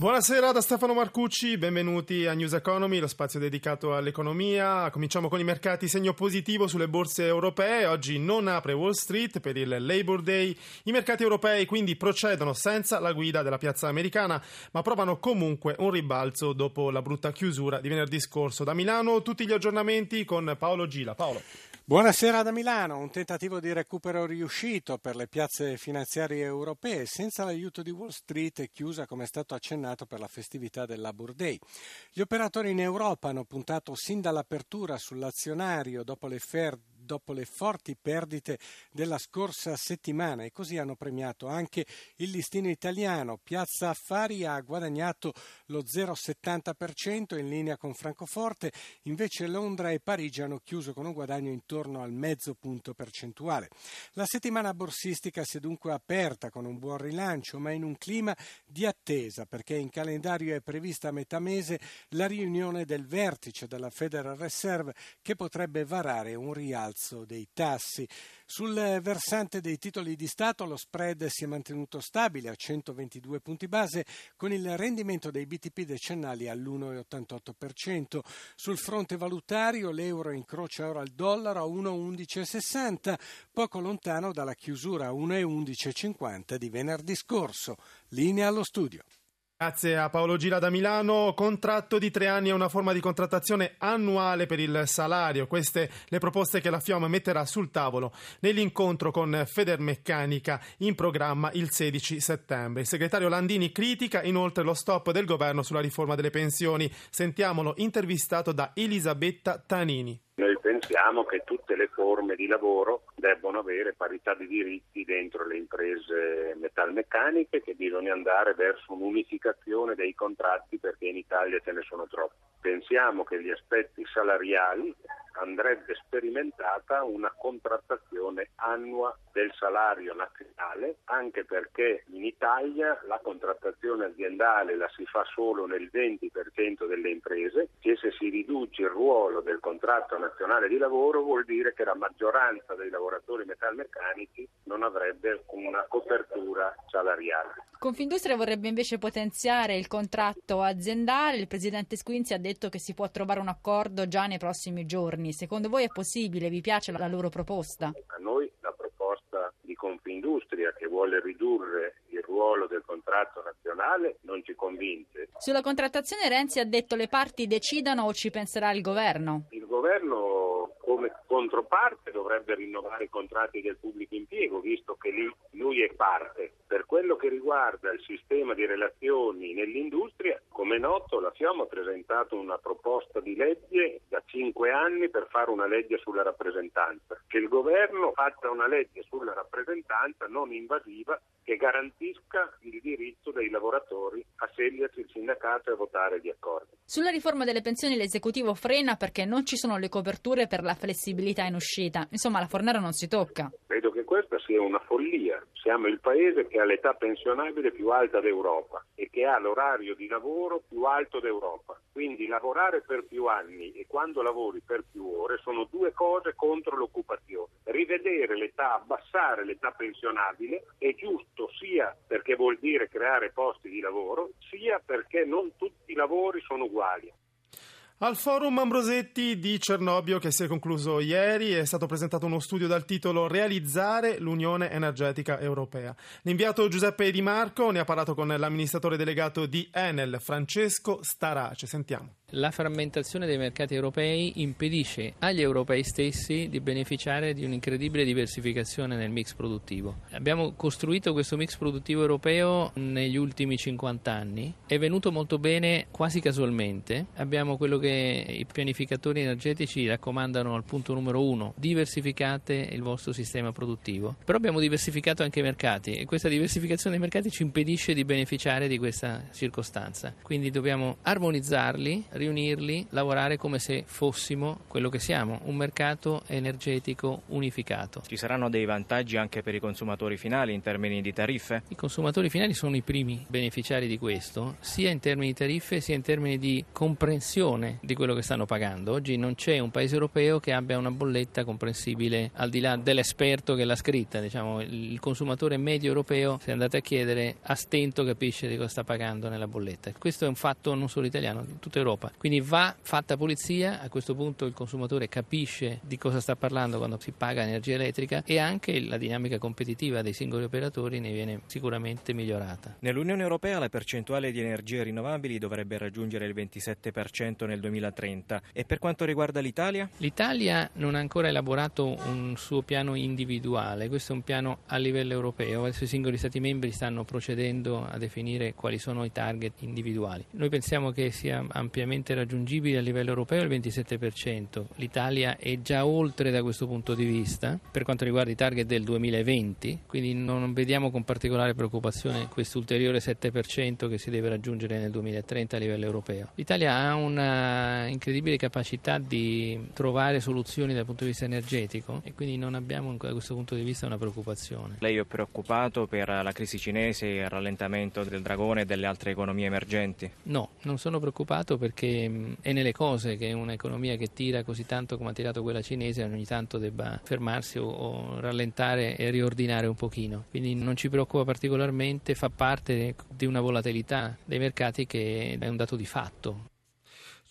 Buonasera da Stefano Marcucci, benvenuti a News Economy, lo spazio dedicato all'economia. Cominciamo con i mercati segno positivo sulle borse europee. Oggi non apre Wall Street per il Labor Day. I mercati europei quindi procedono senza la guida della piazza americana, ma provano comunque un ribalzo dopo la brutta chiusura di venerdì scorso. Da Milano tutti gli aggiornamenti con Paolo Gila. Paolo. Buonasera da Milano, un tentativo di recupero riuscito per le piazze finanziarie europee senza l'aiuto di Wall Street chiusa come è stato accennato per la festività del Labor Day. Gli operatori in Europa hanno puntato sin dall'apertura sull'azionario dopo le fair dopo le forti perdite della scorsa settimana e così hanno premiato anche il listino italiano. Piazza Affari ha guadagnato lo 0,70% in linea con Francoforte, invece Londra e Parigi hanno chiuso con un guadagno intorno al mezzo punto percentuale. La settimana borsistica si è dunque aperta con un buon rilancio, ma in un clima di attesa perché in calendario è prevista a metà mese la riunione del vertice della Federal Reserve che potrebbe varare un rialzo prezzo dei tassi. Sul versante dei titoli di Stato lo spread si è mantenuto stabile a 122 punti base con il rendimento dei BTP decennali all'1,88%. Sul fronte valutario l'euro incrocia ora il dollaro a 1,1160, poco lontano dalla chiusura a 1,1150 di venerdì scorso. Linea allo studio. Grazie a Paolo Gira da Milano. Contratto di tre anni è una forma di contrattazione annuale per il salario. Queste le proposte che la FIOM metterà sul tavolo nell'incontro con Federmeccanica in programma il 16 settembre. Il segretario Landini critica inoltre lo stop del governo sulla riforma delle pensioni. Sentiamolo intervistato da Elisabetta Tanini. Pensiamo che tutte le forme di lavoro debbono avere parità di diritti dentro le imprese metalmeccaniche, che bisogna andare verso un'unificazione dei contratti perché in Italia ce ne sono troppi. Pensiamo che gli aspetti salariali andrebbe sperimentata una contrattazione annua del salario nazionale, anche perché in Italia la contrattazione aziendale la si fa solo nel 20% delle imprese e se si riduce il ruolo del contratto nazionale di lavoro vuol dire che la maggioranza dei lavoratori metalmeccanici non avrebbe una copertura salariale. Confindustria vorrebbe invece potenziare il contratto aziendale, il presidente Squinzi ha detto che si può trovare un accordo già nei prossimi giorni. Secondo voi è possibile? Vi piace la loro proposta? A noi la proposta di Confindustria che vuole ridurre il ruolo del contratto nazionale non ci convince. Sulla contrattazione Renzi ha detto le parti decidano o ci penserà il governo? Il governo come controparte dovrebbe rinnovare i contratti del pubblico impiego, visto che lì lui è parte. Per quello che riguarda il sistema di relazioni nell'industria, come è noto, la FIOM ha presentato una proposta di legge cinque anni per fare una legge sulla rappresentanza. Che il governo faccia una legge sulla rappresentanza non invasiva che garantisca il diritto dei lavoratori a scegliersi il sindacato e a votare gli accordi. Sulla riforma delle pensioni l'esecutivo frena perché non ci sono le coperture per la flessibilità in uscita. Insomma, la Fornero non si tocca. Credo che questa sia una follia. Siamo il paese che ha l'età pensionabile più alta d'Europa e che ha l'orario di lavoro più alto d'Europa. Quindi lavorare per più anni e quando lavori per più ore sono due cose contro l'occupazione. Rivedere l'età, abbassare l'età pensionabile è giusto sia perché vuol dire creare posti di lavoro, sia perché non tutti i lavori sono uguali. Al forum Ambrosetti di Cernobbio che si è concluso ieri è stato presentato uno studio dal titolo Realizzare l'Unione Energetica Europea. L'inviato Giuseppe Di Marco ne ha parlato con l'amministratore delegato di Enel, Francesco Starace. Sentiamo. La frammentazione dei mercati europei impedisce agli europei stessi di beneficiare di un'incredibile diversificazione nel mix produttivo. Abbiamo costruito questo mix produttivo europeo negli ultimi 50 anni, è venuto molto bene quasi casualmente. Abbiamo quello che i pianificatori energetici raccomandano al punto numero uno diversificate il vostro sistema produttivo. Però abbiamo diversificato anche i mercati e questa diversificazione dei mercati ci impedisce di beneficiare di questa circostanza. Quindi dobbiamo armonizzarli, riunirli, lavorare come se fossimo quello che siamo, un mercato energetico unificato. Ci saranno dei vantaggi anche per i consumatori finali in termini di tariffe? I consumatori finali sono i primi beneficiari di questo, sia in termini di tariffe sia in termini di comprensione di quello che stanno pagando. Oggi non c'è un paese europeo che abbia una bolletta comprensibile al di là dell'esperto che l'ha scritta. Diciamo, il consumatore medio europeo, se andate a chiedere, a stento capisce di cosa sta pagando nella bolletta. Questo è un fatto non solo italiano, di tutta Europa. Quindi va fatta pulizia, a questo punto il consumatore capisce di cosa sta parlando quando si paga energia elettrica e anche la dinamica competitiva dei singoli operatori ne viene sicuramente migliorata. Nell'Unione Europea la percentuale di energie rinnovabili dovrebbe raggiungere il 27% nel 2030 e per quanto riguarda l'Italia? L'Italia non ha ancora elaborato un suo piano individuale, questo è un piano a livello europeo, adesso i singoli Stati membri stanno procedendo a definire quali sono i target individuali. Noi pensiamo che sia ampiamente raggiungibile a livello europeo il 27%, l'Italia è già oltre da questo punto di vista per quanto riguarda i target del 2020, quindi non vediamo con particolare preoccupazione questo ulteriore 7% che si deve raggiungere nel 2030 a livello europeo. L'Italia ha una incredibile capacità di trovare soluzioni dal punto di vista energetico e quindi non abbiamo da questo punto di vista una preoccupazione. Lei è preoccupato per la crisi cinese, il rallentamento del dragone e delle altre economie emergenti? No, non sono preoccupato perché è nelle cose che un'economia che tira così tanto come ha tirato quella cinese ogni tanto debba fermarsi o, o rallentare e riordinare un pochino. Quindi non ci preoccupa particolarmente, fa parte di una volatilità dei mercati che è un dato di fatto.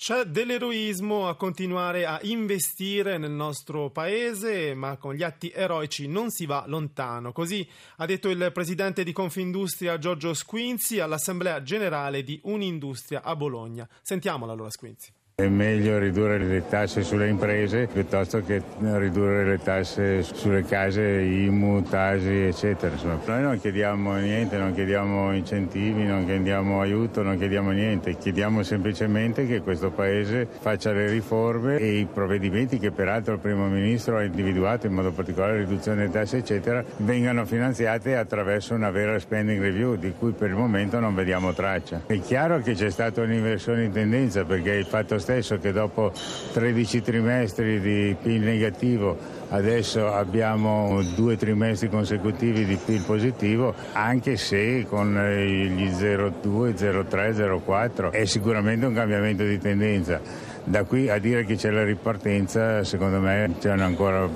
C'è dell'eroismo a continuare a investire nel nostro paese, ma con gli atti eroici non si va lontano. Così ha detto il presidente di Confindustria Giorgio Squinzi all'Assemblea Generale di Unindustria a Bologna. Sentiamola allora Squinzi. È meglio ridurre le tasse sulle imprese piuttosto che ridurre le tasse sulle case, IMU, Tasi, eccetera. Insomma, noi non chiediamo niente, non chiediamo incentivi, non chiediamo aiuto, non chiediamo niente. Chiediamo semplicemente che questo Paese faccia le riforme e i provvedimenti che peraltro il Primo Ministro ha individuato, in modo particolare la riduzione delle tasse, eccetera, vengano finanziate attraverso una vera spending review di cui per il momento non vediamo traccia. È chiaro che c'è stata un'inversione in tendenza perché il fatto stesso che dopo 13 trimestri di PIL negativo adesso abbiamo due trimestri consecutivi di PIL positivo, anche se con gli 0,2, 0,3, 0,4 è sicuramente un cambiamento di tendenza. Da qui a dire che c'è la ripartenza, secondo me c'è ancora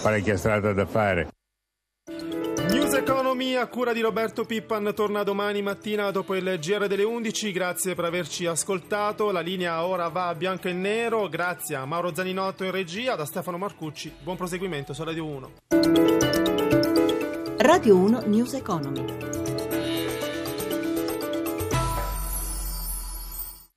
parecchia strada da fare. News Economy a cura di Roberto Pippan torna domani mattina dopo il GR delle 11. Grazie per averci ascoltato. La linea ora va a bianco e nero. Grazie a Mauro Zaninotto in regia, da Stefano Marcucci. Buon proseguimento su Radio 1. Radio 1 News Economy.